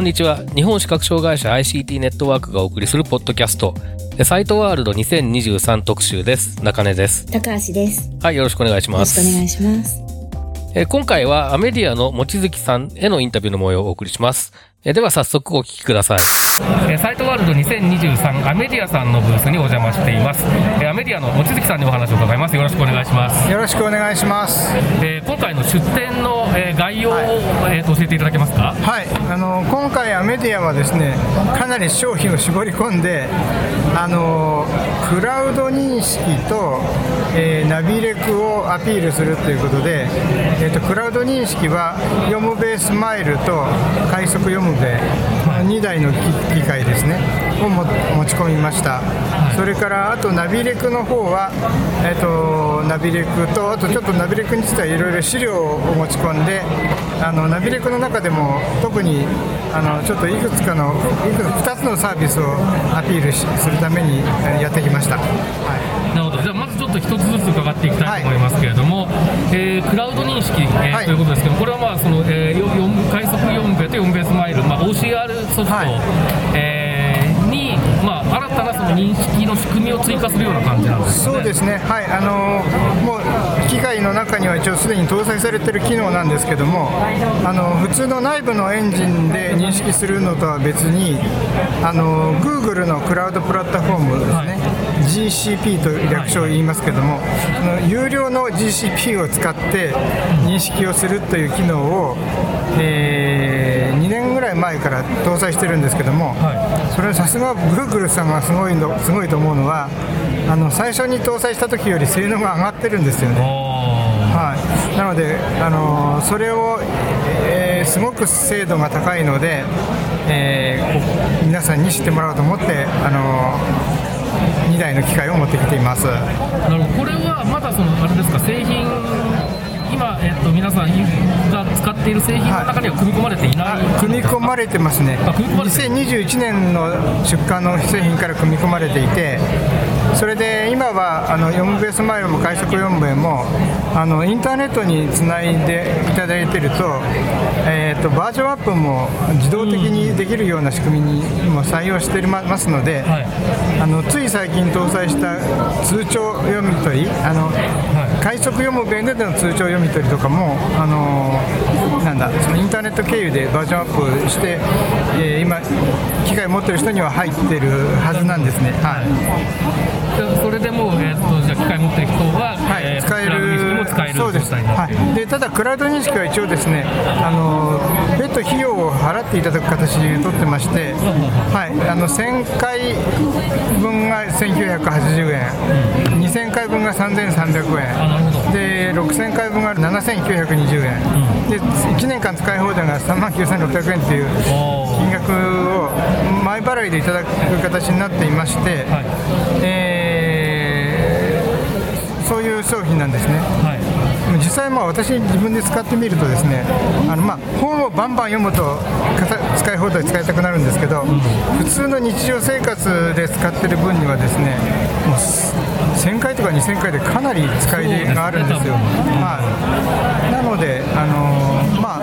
こんにちは。日本視覚障害者 ICT ネットワークがお送りするポッドキャスト。えサイトワールド2023特集です。中根です。高橋です。よはいよろしくお願いしろます。しくお願いします。え今回はアメディアの望月さんへのインタビューの模様をお送りします。えでは早速お聞きください。えサイトワールド2023アメディアさんのブースにお邪魔しています。えアメディアの望月さんにお話を伺います。よろしくお願いします。よろしくお願いします。え今回の出展のえ概要を、えーと教えていただけますか？はい、あの今回アメディアはですね、かなり商品を絞り込んで、あのクラウド認識と、えーナビレクをアピールするということで、えーとクラウド認識はヨムベースマイルと快速ヨムベ2台の機機械ですね。をも持ち込みました。それからあとナビレクの方は、えー、とナビレクとあとちょっとナビレクについてはいろいろ資料を持ち込んであのナビレクの中でも特にあのちょっといくつかのいくつ2つのサービスをアピールしするためにえーやってきました、はい、なるほど。じゃあまずちょっと一つずつ伺っていきたいと思いますけれども、えークラウド認識、えーはい。ということですけどこれはまあその、えー、よよん快速4ベと4ベースマイル、まあ、OCR ソフト、はい。えーに、まあ、新たなその認識の仕組みを追加するような感じなんですかね。そうですね、はい、あのもう機械の中には一応すでに搭載されている機能なんですけども、あの普通の内部のエンジンで認識するのとは別に、あの Google のクラウドプラットフォームですね、GCP と略称を言いますけども、その有料の GCP を使って認識をするという機能を、え2年ぐらい前から搭載してるんですけども、それはさすが Google さんがすごいのすごいと思うのは、あの最初に搭載した時より性能が上がってるんですよね。はい、なので、あのそれを、えーすごく精度が高いので、えーこ皆さんに知ってもらおうと思って、あの2台の機械を持ってきています。なるほど。これはまだそのあれですか製品今、えっと皆さんが使っている製品の中には組み込まれていない、あ組み込まれてますね。あ組み込まれてる。2021年の出荷の製品から組み込まれていてそれで今はあの4ベースマイルも快速4ベもあのインターネットにつないでいただいていると,、えー、とバージョンアップも自動的にできるような仕組みにも採用していますので、はい。あのつい最近搭載した通帳読み取りあの、快速読む弁での通帳読み取りとかもあのなんだそのインターネット経由でバージョンアップして、えー今機械持ってる人には入ってるはずなんですね。はい。でそれでもう、えっとじゃあ機械持ってる人は、はいえー使える使えるそうです、はい、でただクラウド認識は一応ですねあの別途費用を払っていただく形で取ってまして、はい、あの1000回分が1980円、2000回分が3300円。で6000回分が7920円、で1年間使い放題が3万9600円という金額を前払いでいただく形になっていまして、えーそういう商品なんですね。実際、まあ私、自分で使ってみると、ですねあのまあ本をバンバン読むと使い放題使いたくなるんですけど、普通の日常生活で使ってる分には、ですねもうす1000回とか2000回でかなり使い手があるんですよ。はい、なので、あのーまあ、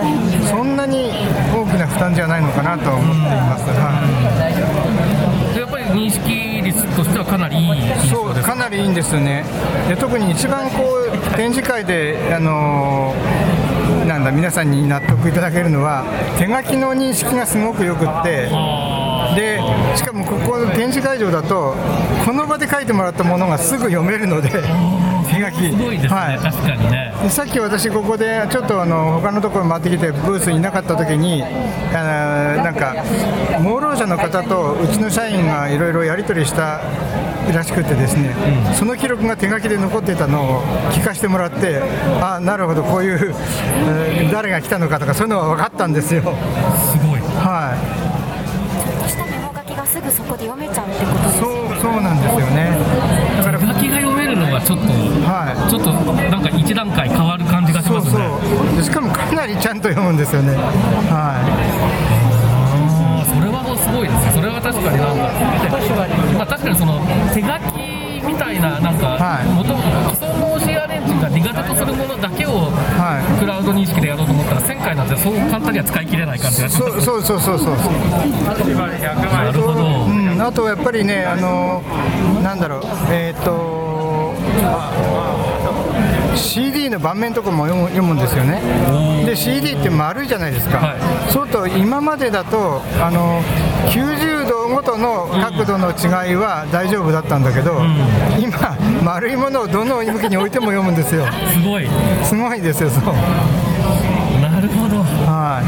そんなに大きな負担じゃないのかなと思っています。はいでやっぱり認識率としてはかなりいい印そう象ですかなりいいんですよね。で特に一番こう展示会で、あのーなんだ皆さんに納得いただけるのは手書きの認識がすごくよくってでしかもここの展示会場だとこの場で書いてもらったものがすぐ読めるので手書き。すごいですね、はい。確かにね。でさっき私ここでちょっとあの他のところ回ってきてブースにいなかった時にあーなんか盲ろう者の方とうちの社員がいろいろやり取りしたらしくてですね、その記録が手書きで残ってたのを聞かせてもらってああなるほどこういう、え ー誰が来たのかとかそういうのが分かったんですよ。すごい。はい。したメモ書きがすぐそこで読めちゃうってことですそうそうなんですよねがちょっとはい。ちょっとなんか一段階変わる感じがしそうますね。そうでしかもかなりちゃんと読むんですよね。はあーそれはすごいですね。それは確かになんか、まあ、確かにその手書きみたいななんか、はい。元々既存の OCR エンジンが苦手とするものだけをはい。クラウド認識でやろうと思ったら1000回なんてそう簡単には使い切れない感じがいしますそうそうそうそうそう。なるほど、うん、あとやっぱりね、あのなんだろう、えっ、と、CD の盤面とかも読む読むん。ですよね。で、CD って丸いじゃないですか。はいそうと今までだとあの90度ごとの角度の違いは大丈夫だったん。だけど、今丸いものをどの向きに置いても読むん。ですよ。すごいすごいですよ。そう。なるほどはい。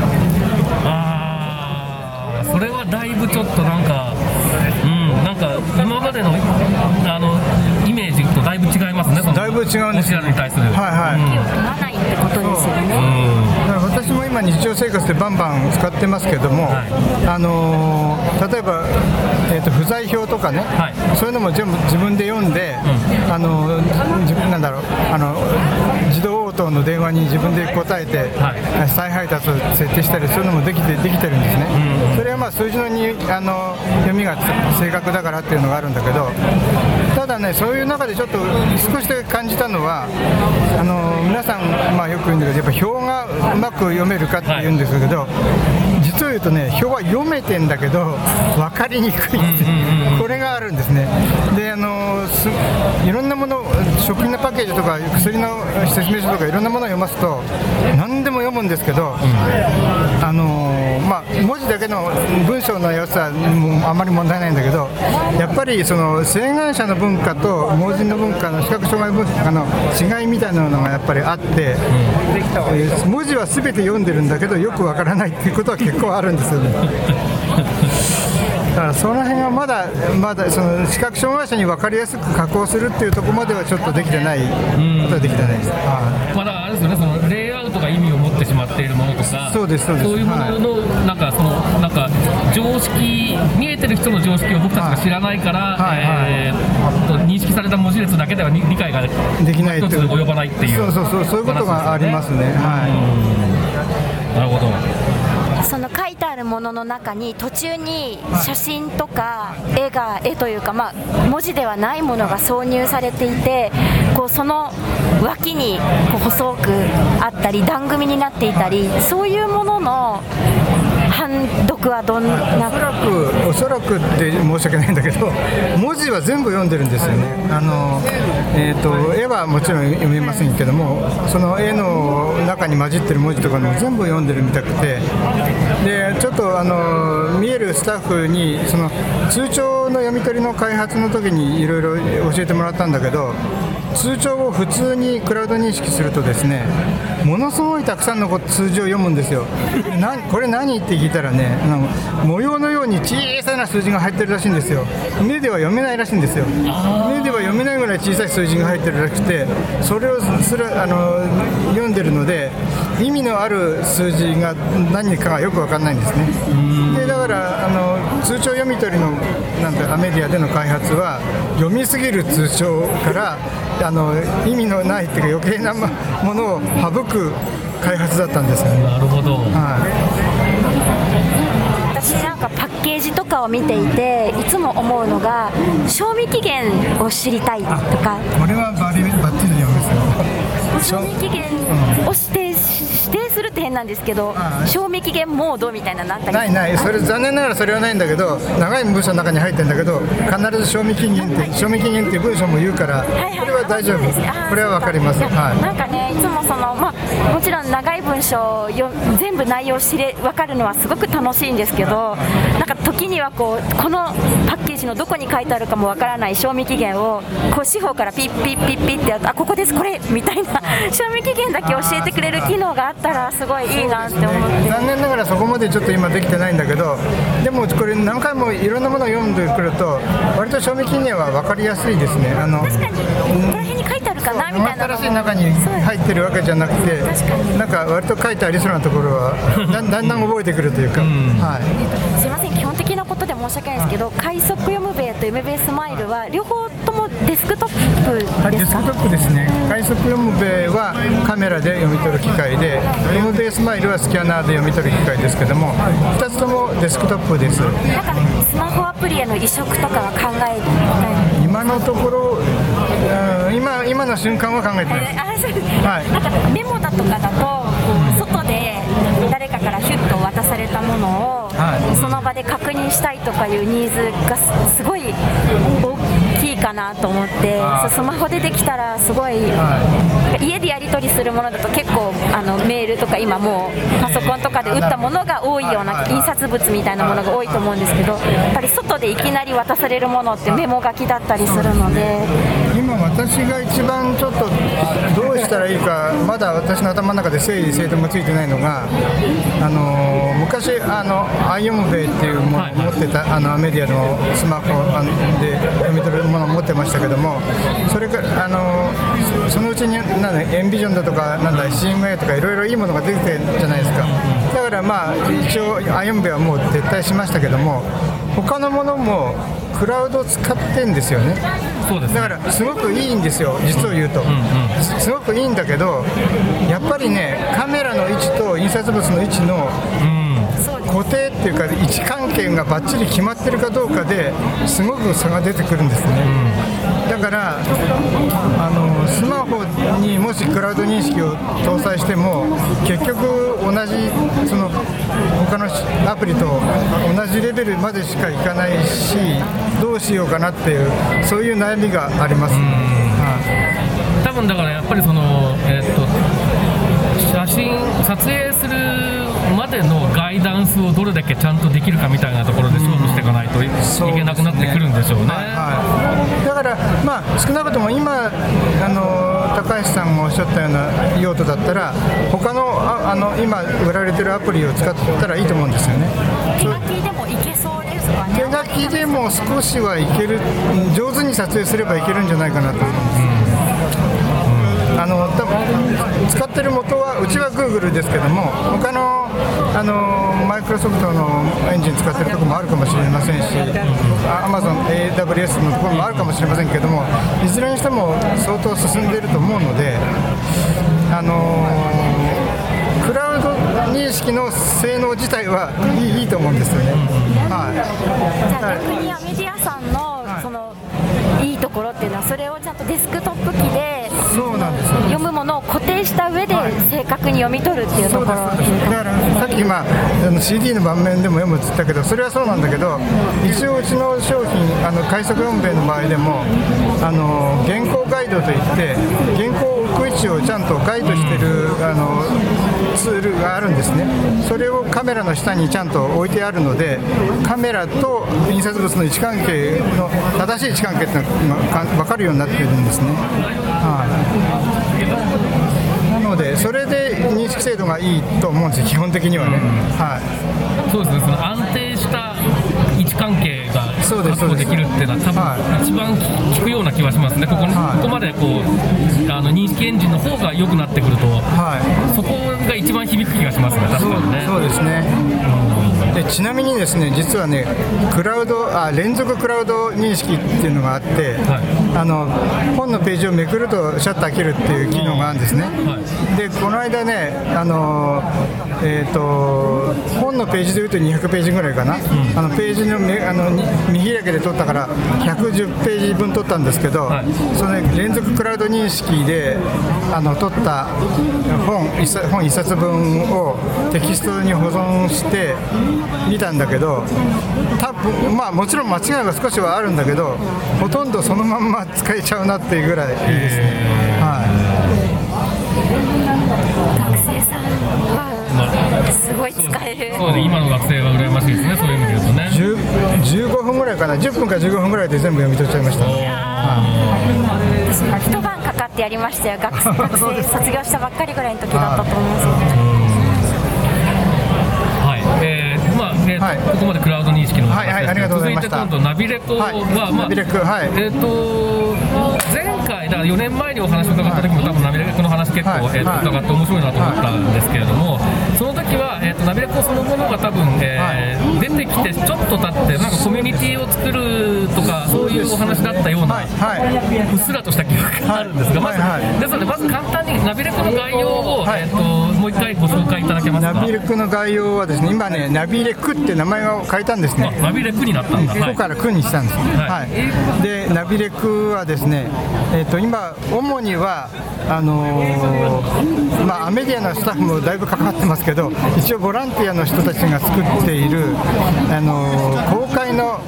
あーそれはだいぶちょっとなん。かうん。なん。か今までのあのとだいぶ違いますねだいぶ違うんです。よに対する。はいはい。読まないってことですよね。だから私も今日常生活でバンバン使ってますけども、あのー例えば、えー、と不在票とかね、はい。そういうのも全部自分で読んで、あのー自分なんだろうあの自動応答の電話に自分で答えて、はい。再配達を設定したりそういうのもできてできてるんですね、それはまあ数字のにあの読みが正確だからっていうのがあるんだけどただねそういう中でちょっと少しだけ感じたのはあの皆さん、まあ、よく言うんだけどやっぱ表がうまく読めるかっていうんですけど、実を言うとね表は読めてんだけど分かりにくいってこれがあるんですね。であのすいろんなもの食品のパッケージとか薬の説明書とかいろんなものを読ますと何でも読むんですけど、あのまあ、文字だけの文章の良さもあまり問題ないんだけどやっぱりその請願者の文化と盲人の文化の視覚障害文化の違いみたいなのがやっぱりあって、えー文字は全て読んでるんだけどよくわからないっていうことは結構あるんですよね。だからその辺はまだまだその視覚障害者に分かりやすく加工するっていうところまではちょっとできてない。ことはできてないです。はい。まだあれですよねそのレイアウトが意味を持ってしまっているものとか。そうですそうです。いうものの、なんかそのなんか常識見えてる人の常識を僕たちが知らないから、はいはい。えーと認識された文字列だけではに理解ができない一つ及ばないっていう。そうそうそうそういうことがありますね。はい。なるほどその書いてあるものの中に途中に写真とか絵が絵というか、まあ、文字ではないものが挿入されていてこうその脇にこう細くあったり番組になっていたりそういうものの判読はどんおそならくおそらくって申し訳ないんだけど 文字は全部読んでるんですよね。あの、えー、と絵はもちろん読めませんけどもその絵の中に混じってる文字とかも全部読んでるみたくて。でちょっとあの見えるスタッフにその通帳の読み取りの開発の時にいろいろ教えてもらったんだけど通帳を普通にクラウド認識するとですねものすごいたくさんの数字を読むんですよ。なこれ何？って聞いたらねあの模様のように小さな数字が入ってるらしいんですよ。目では読めないらしいんですよ。目では読めないぐらい小さい数字が入ってるらしくてそれをすらあの読んでるので意味のある数字が何かがよく分かんないんですね。でだからあの通帳読み取りのなんてアメディアでの開発は読みすぎる通帳からあの意味のないっていうか余計なもものを省く開発だったんですよね。なるほどはい私なんかパッケージとかを見ていていつも思うのが賞味期限を知りたいとかこれはバリバッチリ読むんですよ。賞味期限を指定し指定するって変なんですけどああ賞味期限モードみたいなのあったりないない、それ残念ながらそれはないんだけど、長い文章の中に入ってるんだけど、必ず賞味期限って、賞味期限っていう文章も言うから、これは大丈夫、これはわかります。はなんかつもそのまあもちろん長い文章をよ全部内容知れ分かるのはすごく楽しいんですけどなんか時にはこうこのパッケージのどこに書いてあるかも分からない賞味期限をこう四方からピッピッピッピッってあここですこれみたいな 賞味期限だけ教えてくれる機能があったららすごいいいなって思って、残念ながらそこまでちょっと今できてないんだけどでもこれ何回もいろんなものを読んでくると割と賞味期限は分かりやすいですね。あの確かにここら辺に書いてかなみたいな新しい中に入ってるわけじゃなくてなんか割と書いてありそうなところは だんだん覚えてくるというか、はい。すいません基本的なことで申し訳ないですけど快速読むべと MB スマイルは両方ともデスクトップはい、デですか、スクトップですね、快速読むべはカメラで読み取る機械で、読むべスマイルはスキャナーで読み取る機械ですけども、2つともデスクトップです。なんかスマホアプリへの移植とかは考えて今のところ、うん今今の瞬間は考えてな。あそうです。はい。なんかメモだとかだとこう外で誰かからヒュッと渡されたものを、はい。その場で確認したいとかいうニーズがすすごい大きいかなと思ってそうスマホでできたらすごい、家でやり取りするものだと結構あのメールとか今もうパソコンとかで打ったものが多いような印刷物みたいなものが多いと思うんですけどやっぱり外でいきなり渡されるものってメモ書きだったりするので。今私が一番ちょっとどうしたらいいかまだ私の頭の中で整理整頓がついてないのがあの昔あのアイオムベイっていうものを持ってた、あのメディアのスマホあので読み取るものを持ってましたけどもそれからあのそそのうちになんだエンビジョンだとかなんだ CMA とかいろいろいいものが出てるじゃないですか。だからまあ一応アイオムベイはもう撤退しましたけども他のものもクラウドを使ってんですよね。そうですね。だからすごくいいんですよ、実を言うと、すすごくいいんだけど、やっぱりね、カメラの位置と印刷物の位置の固定っていうか、位置関係がばっちり決まってるかどうかですごく差が出てくるんですね。だからあのスマホにもしクラウド認識を搭載しても結局同じその他のアプリと同じレベルまでしかいかないしどうしようかなっていうそういう悩みがあります。はい多分だからやっぱりその、えっと写真撮影するまでのガイダンスをどれだけちゃんとできるかみたいなところで勝負していかないとい,、けなくなってくるんでしょうね。はい、だから、まあ、少なくとも今あの、高橋さんがおっしゃったような用途だったら、他のああの今、売られてるアプリを使ったらいいと思うんですよね。手書きでもいけそうですかね手書きでも少しはいける、上手に撮影すればいけるんじゃないかなと思います。あの多分使ってる元はうちは Google ですけども他のあのマイクロソフトのエンジン使ってるところもあるかもしれませんし、あ Amazon AWS のところもあるかもしれませんけどもいずれにしても相当進んでいると思うのであのクラウド認識の性能自体はいいいいと思うんですよね。はいじゃあ逆にアメディアさんのそのいいところっていうのはそれをちゃんとデスクトップ機でそうなんです。よ読むものを固定した上で正確に読み取るっていうところ。そうです。だからさっき今 CD の盤面でも読むって言ったけどそれはそうなんだけど一応うちの商品あの快速読兵衛の場合でもあの原稿ガイドといって原稿を置く位置をちゃんとガイドしてるあのツールがあるんですね。それをカメラの下にちゃんと置いてあるのでカメラと印刷物の位置関係の正しい位置関係っていうのがか分かるようになってるんですね。はいなので、それで認識精度がいいと思うんですよ、基本的にはね。はい。そうですねその安定した位置関係が確保できるっていうのは多は分一番効くような気はしますね。ここ,、はい。ここまでこうあの認識エンジンの方が良くなってくるとはい。そこが一番響く気がしますね確かにね。そうですねでちなみにですね実はねクラウドあ連続クラウド認識っていうのがあって、あの本のページをめくるとシャッター切るっていう機能があるんですね、でこの間ねあの、えー、と本のページでいうと200ページぐらいかな、あのページのめあのに見開きで撮ったから110ページ分撮ったんですけど、はい。その連続クラウド認識であの撮った本本一冊分をテキストに保存して見たんだけど多分まあもちろん間違いは少しはあるんだけどほとんどそのまんま使えちゃうなっていうぐらいいいですね。はい。学生さんはすごい使える。そうで今の学生は羨ましいですね。そういう意味で言うとね10 15分ぐらいかな。10分か15分ぐらいで全部読み取っちゃいました、私一晩かかってやりましたよ。学 学生卒業したばっかりぐらいの時だったと思うんですよーはい。ここまでクラウド認識のお話はいはいありがとうございました。続いて今度ナビレコは、はい。まあナビレコはい。えっ、と前回だから4年前にお話を伺った時も多分ナビレコの話結構、はい。えーとはい。伺って面白いなと思ったんですけれども、その時は、えー、とナビレコそのものが多分、えー出てきてちょっと経ってなんかコミュニティを作るとかそういうお話だったような、はい。はうっすらとした記憶があるんですが、まず、はいはい。ですのでまず簡単にナビレコの概要を、はい。えー、ともう一回ご紹介いただけますか？ナビレクの概要はですね今ねナビレクって名前を変えたんですあねナビレクになったんだ、ここからクにしたんです、ははいい。でナビレクはですね、えー、と今、主にはあのーまあ、アメディアのスタッフもだいぶ関わってますけど、一応、ボランティアの人たちが作っている、あのー公開の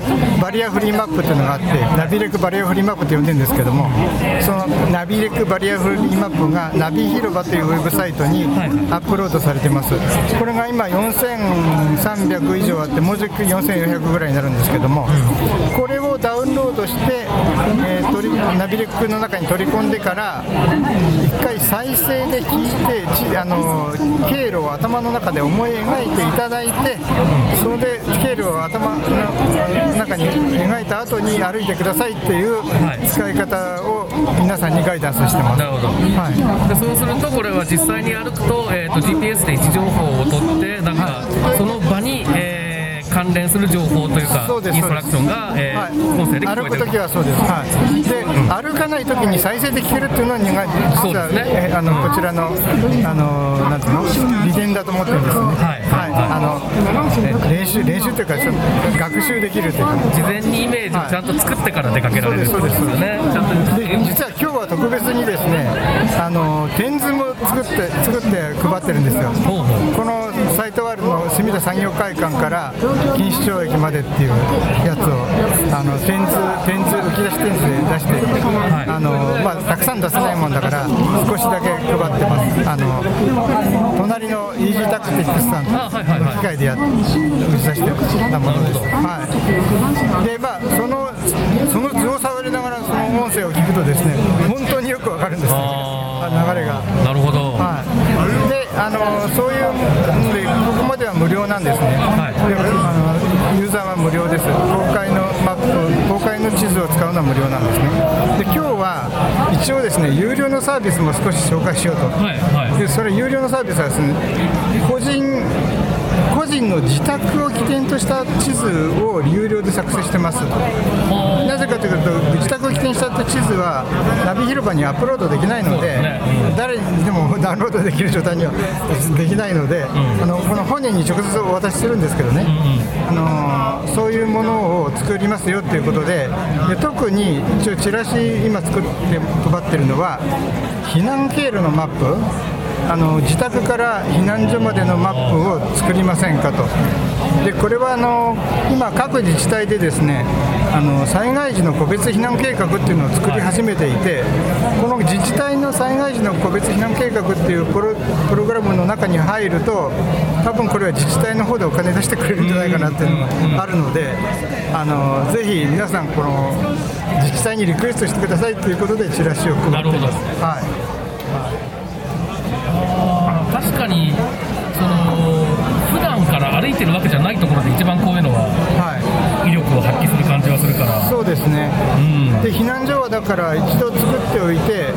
バリアフリーマップというのがあって、ナビレクバリアフリーマップと呼んでるんですけども、そのナビレクバリアフリーマップがナビ広場というウェブサイトにアップロードされてます。これが今4300以上あって、もうじき4400ぐらいになるんですけども、これをダウンロードして、えー取りナビレックの中に取り込んでから、一回再生で聞いて、ちあの経路を頭の中で思い描いていただいて、それで経路を頭の中に描いた後に歩いてくださいっていうはい。使い方を皆さんにガイダンスしてます。なるほど。はい。でそうするとこれは実際に歩くと,、えー、と GPS で位置情報を取ってなんかその場に、えー関連する情報というかインストラクションが、えーはい。音声で聞こえてる歩くときはそうです、はい、で、歩かないときに再生で聞けるっていうのにが実は、そうですね。えあのこちらのあのなんていうの？利点だと思ってるんですね、はいはいあのえ練習練習というか学習できるというか。事前にイメージをちゃんと作ってから出かけられるそうですそうです。よね実は今日は特別にですねあの点図も作って作って配ってるんですよ。このサイトワールドの墨田産業会館から錦糸町駅までっていうやつをあの点図点図浮き出し点図で出して、あのまあ、たくさん出せないもんだから少しだけ配ってます。あの隣のイージータクティックスさんの機械でやっ打ち出してたものです、はい、でまあそのその図を触りながらその音声を聞くとですね本当によくわかるんですね。あ流れが。なるほど、はい、であのそういうのでここまでは無料なんですね、はい。であのユーザーは無料です。公開のマップ公開の地図を使うのは無料なんですね。で今日は一応ですね有料のサービスも少し紹介しようと、はいはい。でそれ有料のサービスはですね個人個人の自宅を起点とした地図を有料で作成してますなぜかというと自宅を起点にした地図はナビ広場にアップロードできないので、誰にでもダウンロードできる状態にはできないので、あのこの本人に直接お渡しするんですけどね、あのそういうものを作りますよっていうことでで特に一応チラシ今作って配ってるのは避難経路のマップあの自宅から避難所までのマップを作りませんかと。でこれはあの今、各自治体でですねあの災害時の個別避難計画っていうのを作り始めていて、この自治体の災害時の個別避難計画っていうプロプログラムの中に入ると、多分これは自治体の方でお金出してくれるんじゃないかなっていうのがあるので、あのぜひ皆さん、この自治体にリクエストしてくださいということで、チラシを配っています。はい確かにその普段から歩いてるわけじゃないところで一番こういうのははい。威力を発揮する感じはするから。そうですね、うん。で避難所はだから一度作っておいて、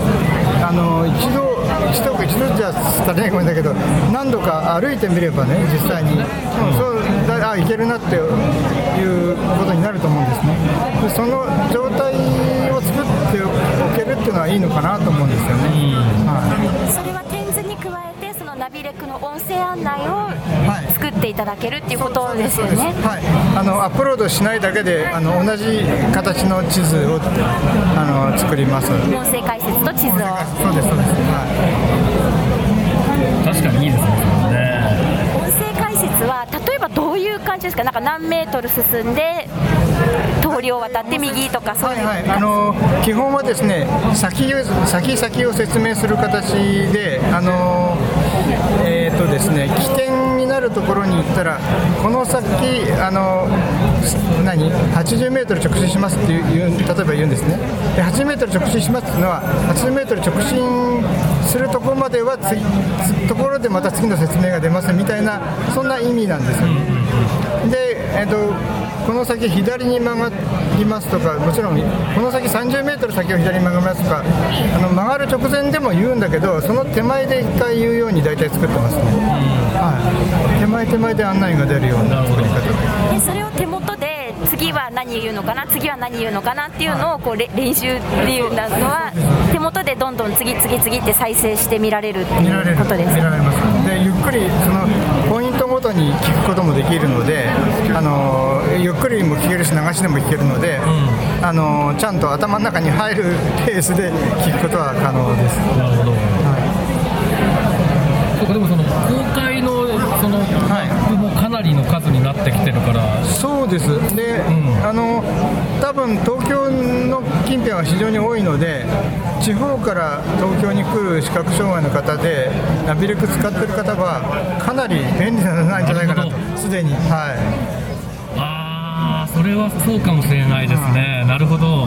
あの一度、一度か一度じゃつったらねごめんだけど、何度か歩いてみればね、実際に、うん。そうだあいけるなっていうことになると思うんですね、でその状態を作っておけるっていうのはいいのかなと思うんですよね。はい。それは点レクの音声案内をはい作っていただけるっていうことですよね。はい、あのアップロードしないだけであの同じ形の地図をあの作ります。音声解説と地図をそうですそうです。は確かにいいですね声解説は例えばどういう感じですか？なんか何メートル進んで通りを渡って右とかそういう、はいはい、あの基本はですね先を先先を説明する形であのえーとですね起点になるところに行ったらこの先あの何？80メートル直進しますっていう例えば言うんですね。で80メートル直進しますっていうのは80メートル直進するところまではところでまた次の説明が出ますみたいなそんな意味なんですよ、で、えっとこの先左に曲がりますとかもちろんこの先30メートル先を左に曲がりますとかあの曲がる直前でも言うんだけどその手前で1回言うように大体作ってますね、はい、手前手前で案内が出るような作り方で。でそれを手元で次は何言うのかな次は何言うのかなっていうのをこうれ練習っていうのは手元でどんどん次次次って再生して見られるって見られる。いうことです見られます。でゆっくりそのポイントごとに聞くこともできるのであのゆっくりも聞けるし流しでも聞けるので、あのちゃんと頭の中に入るペースで聞くことは可能です。なるほど。そうかでもその公開のそのマップもかなりの数になってきてるから、そうです。で、あの多分東京の近辺は非常に多いので地方から東京に来る視覚障害の方でナビレク使ってる方はかなり便利なんじゃないかなと。すでに。はい。ああそれはそうかもしれないですね。なるほど。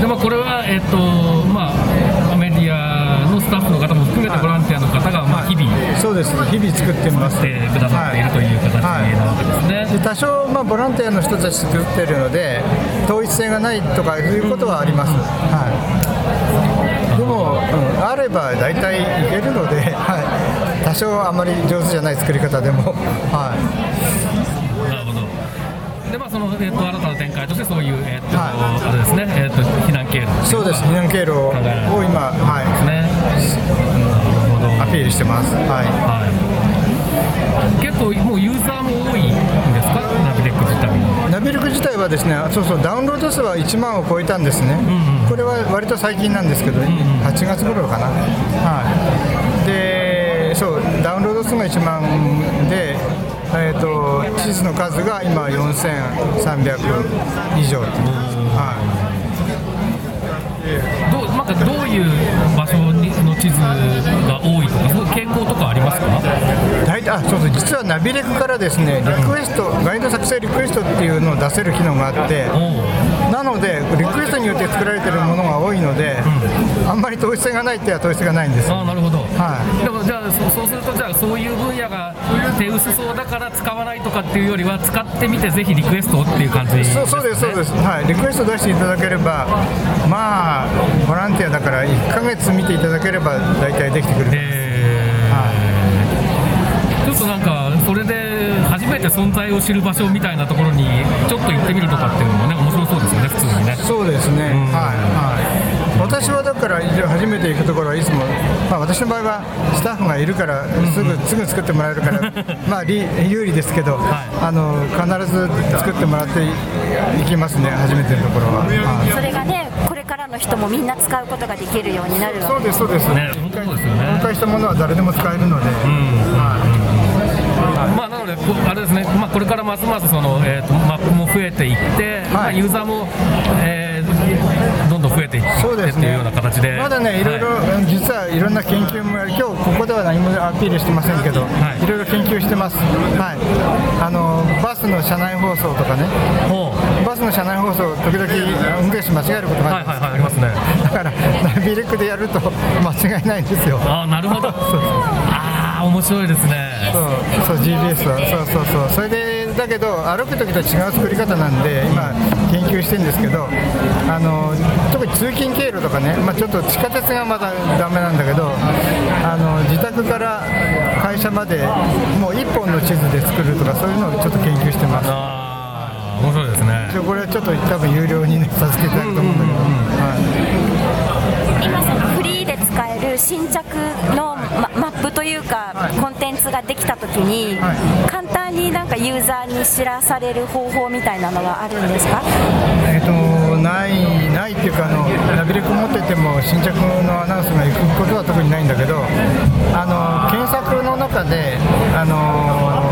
でもこれはえっ、とまあメディアのスタッフの方も含めてボランティアの方がまあ日々そうです。日々作ってます。してくださっているという形なわけですね。で多少、まあ、ボランティアの人たち作ってるので統一性がないとかいうことはあります、はい、でも、うんあれば大体いけるので、はい、多少あまり上手じゃない作り方でも、はなるほど。でまあそのえっ、と新たな展開としてそういうえっ、と、はあれですね。えっ、と避難経路い、そうです。避難経路を今、はね。なるほど。い、アピールしてます、ははい。結構もうユーザーも多いんですか？ナビレック自体ナビルク自体はですねそうそうダウンロード数は1万を超えたんですね、これは割と最近なんですけど、8月頃かな、はい、でそうダウンロード数が1万で、えー、と地図の数が今4300以上と、はどうなんかどういう場所にの地図が多いとかそういう傾向とかありますか？あそうそう実はナビレクからですねリクエストガイド作成リクエストっていうのを出せる機能があって。なのでリクエストによって作られてるものが多いので、あんまり統一性がないっては統一性がないんです。ああなるほど。はい。でもじゃあそそうするとじゃあそういう分野が手薄そうだから使わないとかっていうよりは使ってみてぜひリクエストをっていう感じ、そうそうです、そうです、はい、リクエスト出していただければ、まあ、ボランティアだから、1ヶ月見ていただければ、大体できてくる、えー。ちょっとなんかそれで初めて存在を知る場所みたいなところにちょっと行ってみるとかっていうのもね面白そうですよね普通にね。そうですね、ん。はい。はい、私はだから、初めて行くところはいつも、まあ、私の場合はスタッフがいるから、すぐすぐ作ってもらえるから、まあ、利有利ですけど、あの必ず作ってもらっていきますね、初めてのところは。はい。それがねこれからの人もみんな使うことができるようになるわそうです、そうです、ね本当そうですよね。公開したものは誰でも使えるので。まあ、なのあれですね、まあ、これからますますその、えー、とマップも増えていって、まあ、ユーザーも、えーどんどん増えていってそうですね。っていうような形で、まだね、い。ろいろ、は実はいろんな研究も今日ここでは何もアピールしてませんけど、はい。いろいろ研究してます、はい、あのバスの車内放送とかね、ほう。バスの車内放送、時々運転手間違えることがあるんです、はいはいはい、ありますね。だから、ナビレックでやると間違いないんですよ。ああ、なるほど。ああ、面白いですね。そうそう GBS は。そうそうそう。それでだけど歩く時と違う作り方なんで今研究してるんですけどあの特に通勤経路とかね、まあ、ちょっと地下鉄がまだダメなんだけどあの自宅から会社までもう1本の地図で作るとかそういうのをちょっと研究してます。ああ、面白いですね。これはちょっと多分有料に、ね、させていただくと思うんだけど、はい今そのフリーで使える新着のママップというか、コンテンツができたときに、はい。簡単になんかユーザーに知らされる方法みたいなのはあるんですか？えっとないないっていうかあのナビレコ持ってても新着のアナウンスが行くことは特にないんだけどあの検索の中であの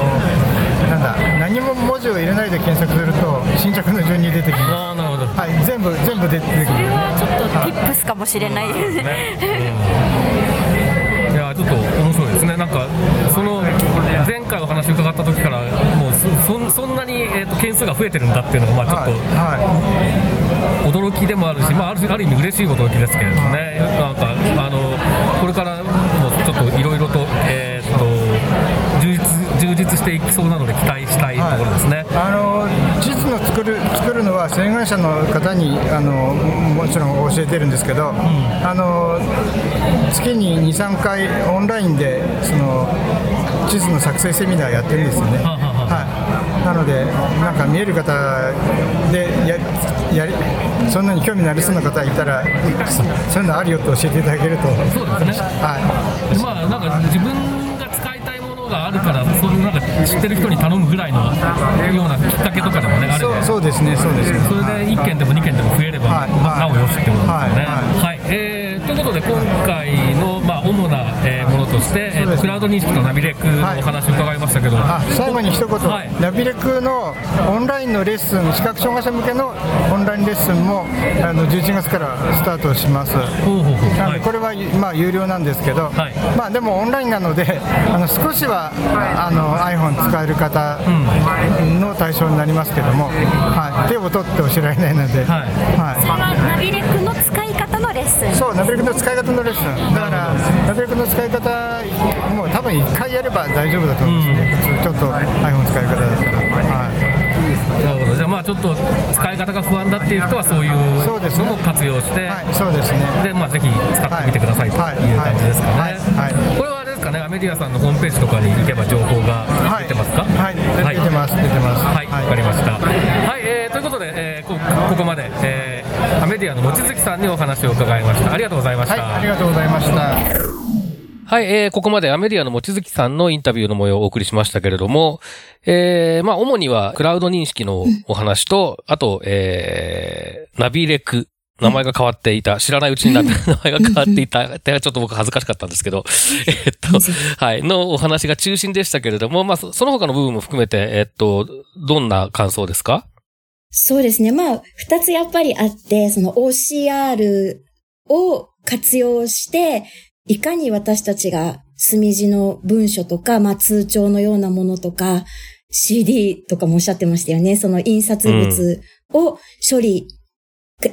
文字を入れないで検索すると新着の順に出てきます。ああ、なるほど。はい全部全部出てくる。それはちょっと tips かもしれないですね。い。やちょっと面白いですね、なんかその前回お話伺った時から、もうそそそんなに、えー、と件数が増えてるんだっていうのが、まあ、ちょっと、はい、驚きでもあるし、まあ、あるある意味嬉しい驚きですけれどもね、なんかあの関者の方にあのもちろん教えてるんですけど、あの月に2、3回オンラインでその地図の作成セミナーやってるんですよね。はあはあは。はい、なので、なんか見える方でややりそんなに興味のありそうな方いたら、そういうのあるよと教えていただけると、そうですね。はまあなんか自分があるから、そういうなんか知ってる人に頼むぐらいのようなきっかけとかでもね、あい、ればそうそうですね、そうですね。それで1件でも2件でも増えれば、はいまあなおよしってことですよね。はいはいいうことで、今回の、まあ、主な、えーものとして、えークラウド認識とナビレクのお話を伺いましたけど、あ最後に一言、はい。ナビレクのオンラインのレッスン、視覚障害者向けのオンラインレッスンもあの11月からスタートします。ほうほうほう。はい。これは、まあ、有料なんですけど、はい。まあ、でもオンラインなのであの少しはあの iPhone 使える方の対象になりますけども、はい、手を取って教えられないので、はい。はい。ナビレクの使いッスンそう、ナビレクの使い方のレッスン、だから、ナビレクの使い方、もう多分1回やれば大丈夫だと思うんですね、普通、ちょっと iPhone 使い方だったら。はい。なるほど、じゃあ、まあ、ちょっと使い方が不安だっていう人は、そういうのも活用して、はい、そうですね。でまあ、ぜひ使ってみてくださいとい。うはい感じですかね。はい。はい。これはあれですかね、アメリアさんのホームページとかに行けば情報が出てますか？はい、出てます、出てます。はい、わかりました。はい、えー、ということで、えー、こここまで、えー、アメディアの望月さんにお話を伺いました。ありがとうございました。はい、ありがとうございました。はい、えー、ここまでアメリアの望月さんのインタビューの模様をお送りしましたけれども、えー、まあ、主にはクラウド認識のお話と、あと、えー、ナビレク。名前が変わっていた、知らないうちになって名前が変わっていた、ってちょっと僕恥ずかしかったんですけど、えっと、はい、のお話が中心でしたけれども、まあ、そその他の部分も含めて、えっと、どんな感想ですか？そうですね。まあ、二つやっぱりあって、その OCR を活用して、いかに私たちが墨字の文書とか、まあ通帳のようなものとか、CD とかもおっしゃってましたよね。その印刷物を処理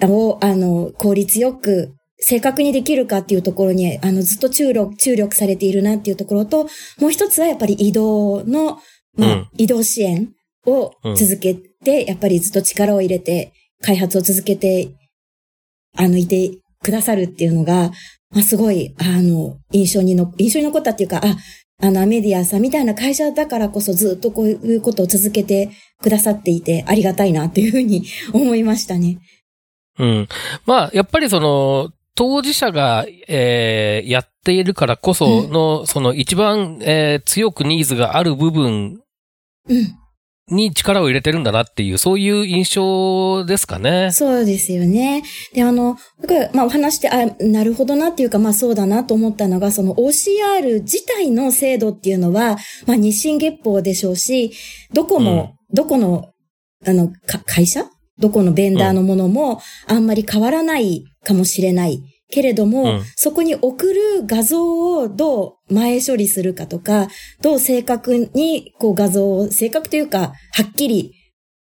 を、あの、効率よく正確にできるかっていうところに、あの、ずっと注力、注力されているなっていうところと、もう一つはやっぱり移動の、まあ、うん移動支援を続けて、やっぱりずっと力を入れて、開発を続けて、あの、いてくださるっていうのが、まあ、すごい、あの、印象にの、印象に残ったっていうか、あ、あの、アメディアさんみたいな会社だからこそずっとこういうことを続けてくださっていて、ありがたいなっていうふうに 思いましたね。うん。まあ、やっぱりその、当事者が、えーやっているからこその、その一番、えー強くニーズがある部分うん。に力を入れてるんだなっていう、そういう印象ですかね。そうですよね。で、あの、まあお話して、あ、なるほどなっていうか、まあそうだなと思ったのが、その OCR 自体の制度っていうのは、まあ日進月歩でしょうし、どこも、どこの、あの、か会社？どこのベンダーのものもあんまり変わらないかもしれない。けれども、うん。そこに送る画像をどう前処理するかとか、どう正確にこう画像を、正確というか、はっきり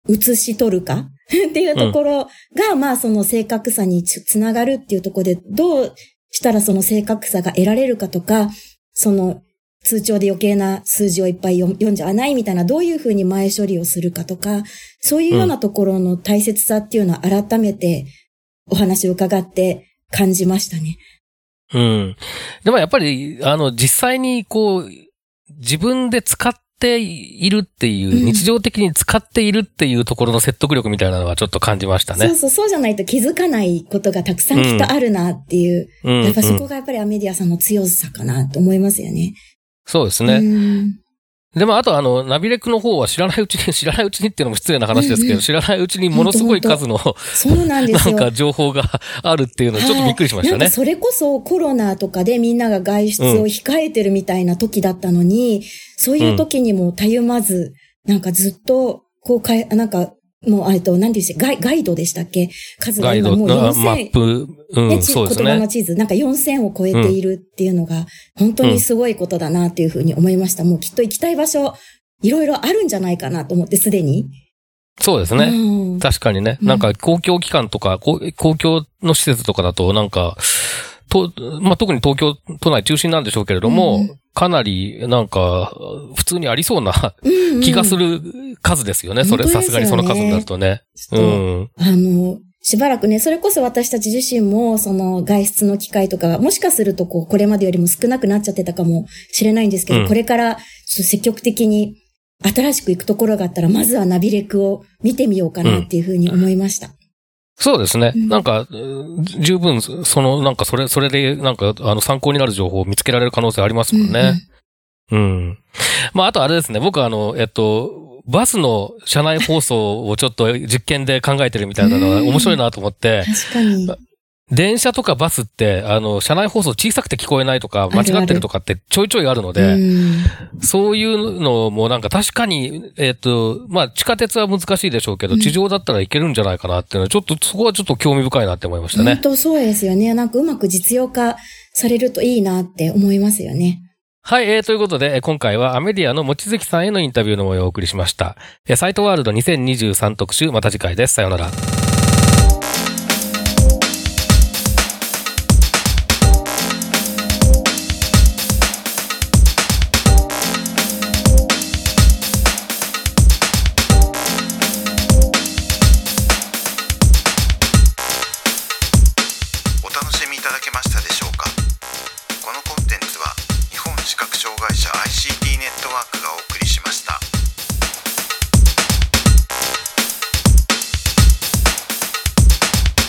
写し取るか っていうところが、まあその正確さにつつながるっていうところで、どうしたらその正確さが得られるかとか、その通帳で余計な数字をいっぱい読読んじゃわないみたいな、どういうふうに前処理をするかとか、そういうようなところの大切さっていうのは改めてお話を伺って感じましたね。うん。でもやっぱり、あの、実際にこう、自分で使っているっていう、うん日常的に使っているっていうところの説得力みたいなのはちょっと感じましたね。そうそう、そうじゃないと気づかないことがたくさんきっとあるなっていう、うんやっぱそこがやっぱりアメディアさんの強さかなと思いますよね。そうですね。うんでも、あとあの、ナビレクの方は知らないうちに、知らないうちにっていうのも失礼な話ですけど、うんうん知らないうちにものすごい数の、そうなんですよ。なんか情報があるっていうのちょっとびっくりしましたね。それこそコロナとかでみんなが外出を控えてるみたいな時だったのに、そういう時にもたゆまず、なんかずっと、こうかい、なんか、もう、えっと、なんていうんですか、ガイガイドでしたっけ？数が今もうあ4000、マップ、うん、ね、ちそうですね。言葉の地図、なんか4000を超えているっていうのが、本当にすごいことだなっていうふうに思いました。もうきっと行きたい場所、いろいろあるんじゃないかなと思って、すでに。そうですね。うん確かにね。うんなんか公共機関とか、公公共の施設とかだと、なんか、と、まあ、特に東京都内中心なんでしょうけれども、うんかなり、なんか、普通にありそうなうんうん気がする数ですよね。それ、さ本当ですよねすがにその数になるとね。うん。あの、しばらくね、それこそ私たち自身も、その外出の機会とかが、もしかするとこう、これまでよりも少なくなっちゃってたかもしれないんですけど、うんこれからちょっと積極的に新しく行くところがあったら、まずはナビレクを見てみようかなっていうふうに思いました。そうですね。うんなんか、うん十分、その、なんか、それ、それで、なんか、あの、参考になる情報を見つけられる可能性ありますもんね。うん。まあ、あとあれですね。僕はあの、えっと、バスの車内放送をちょっと実験で考えてるみたいなのがうん面白いなと思って、確かに。電車とかバスって、あの、車内放送小さくて聞こえないとか、あるある間違ってるとかってちょいちょいあるのうで、んそういうのもなんか確かに、えっ、と、まあ地下鉄は難しいでしょうけど、うん地上だったらいけるんじゃないかなっていうのは、ちょっと、そこはちょっと興味深いなって思いましたね本。当そうですよね。なんかうまく実用化されるといいなって思いますよね。はい、えー、ということで、えー今回はアメディアの望月さんへのインタビューの模様をお送りしました。えーサイトワールド2023特集、また次回です。さようなら。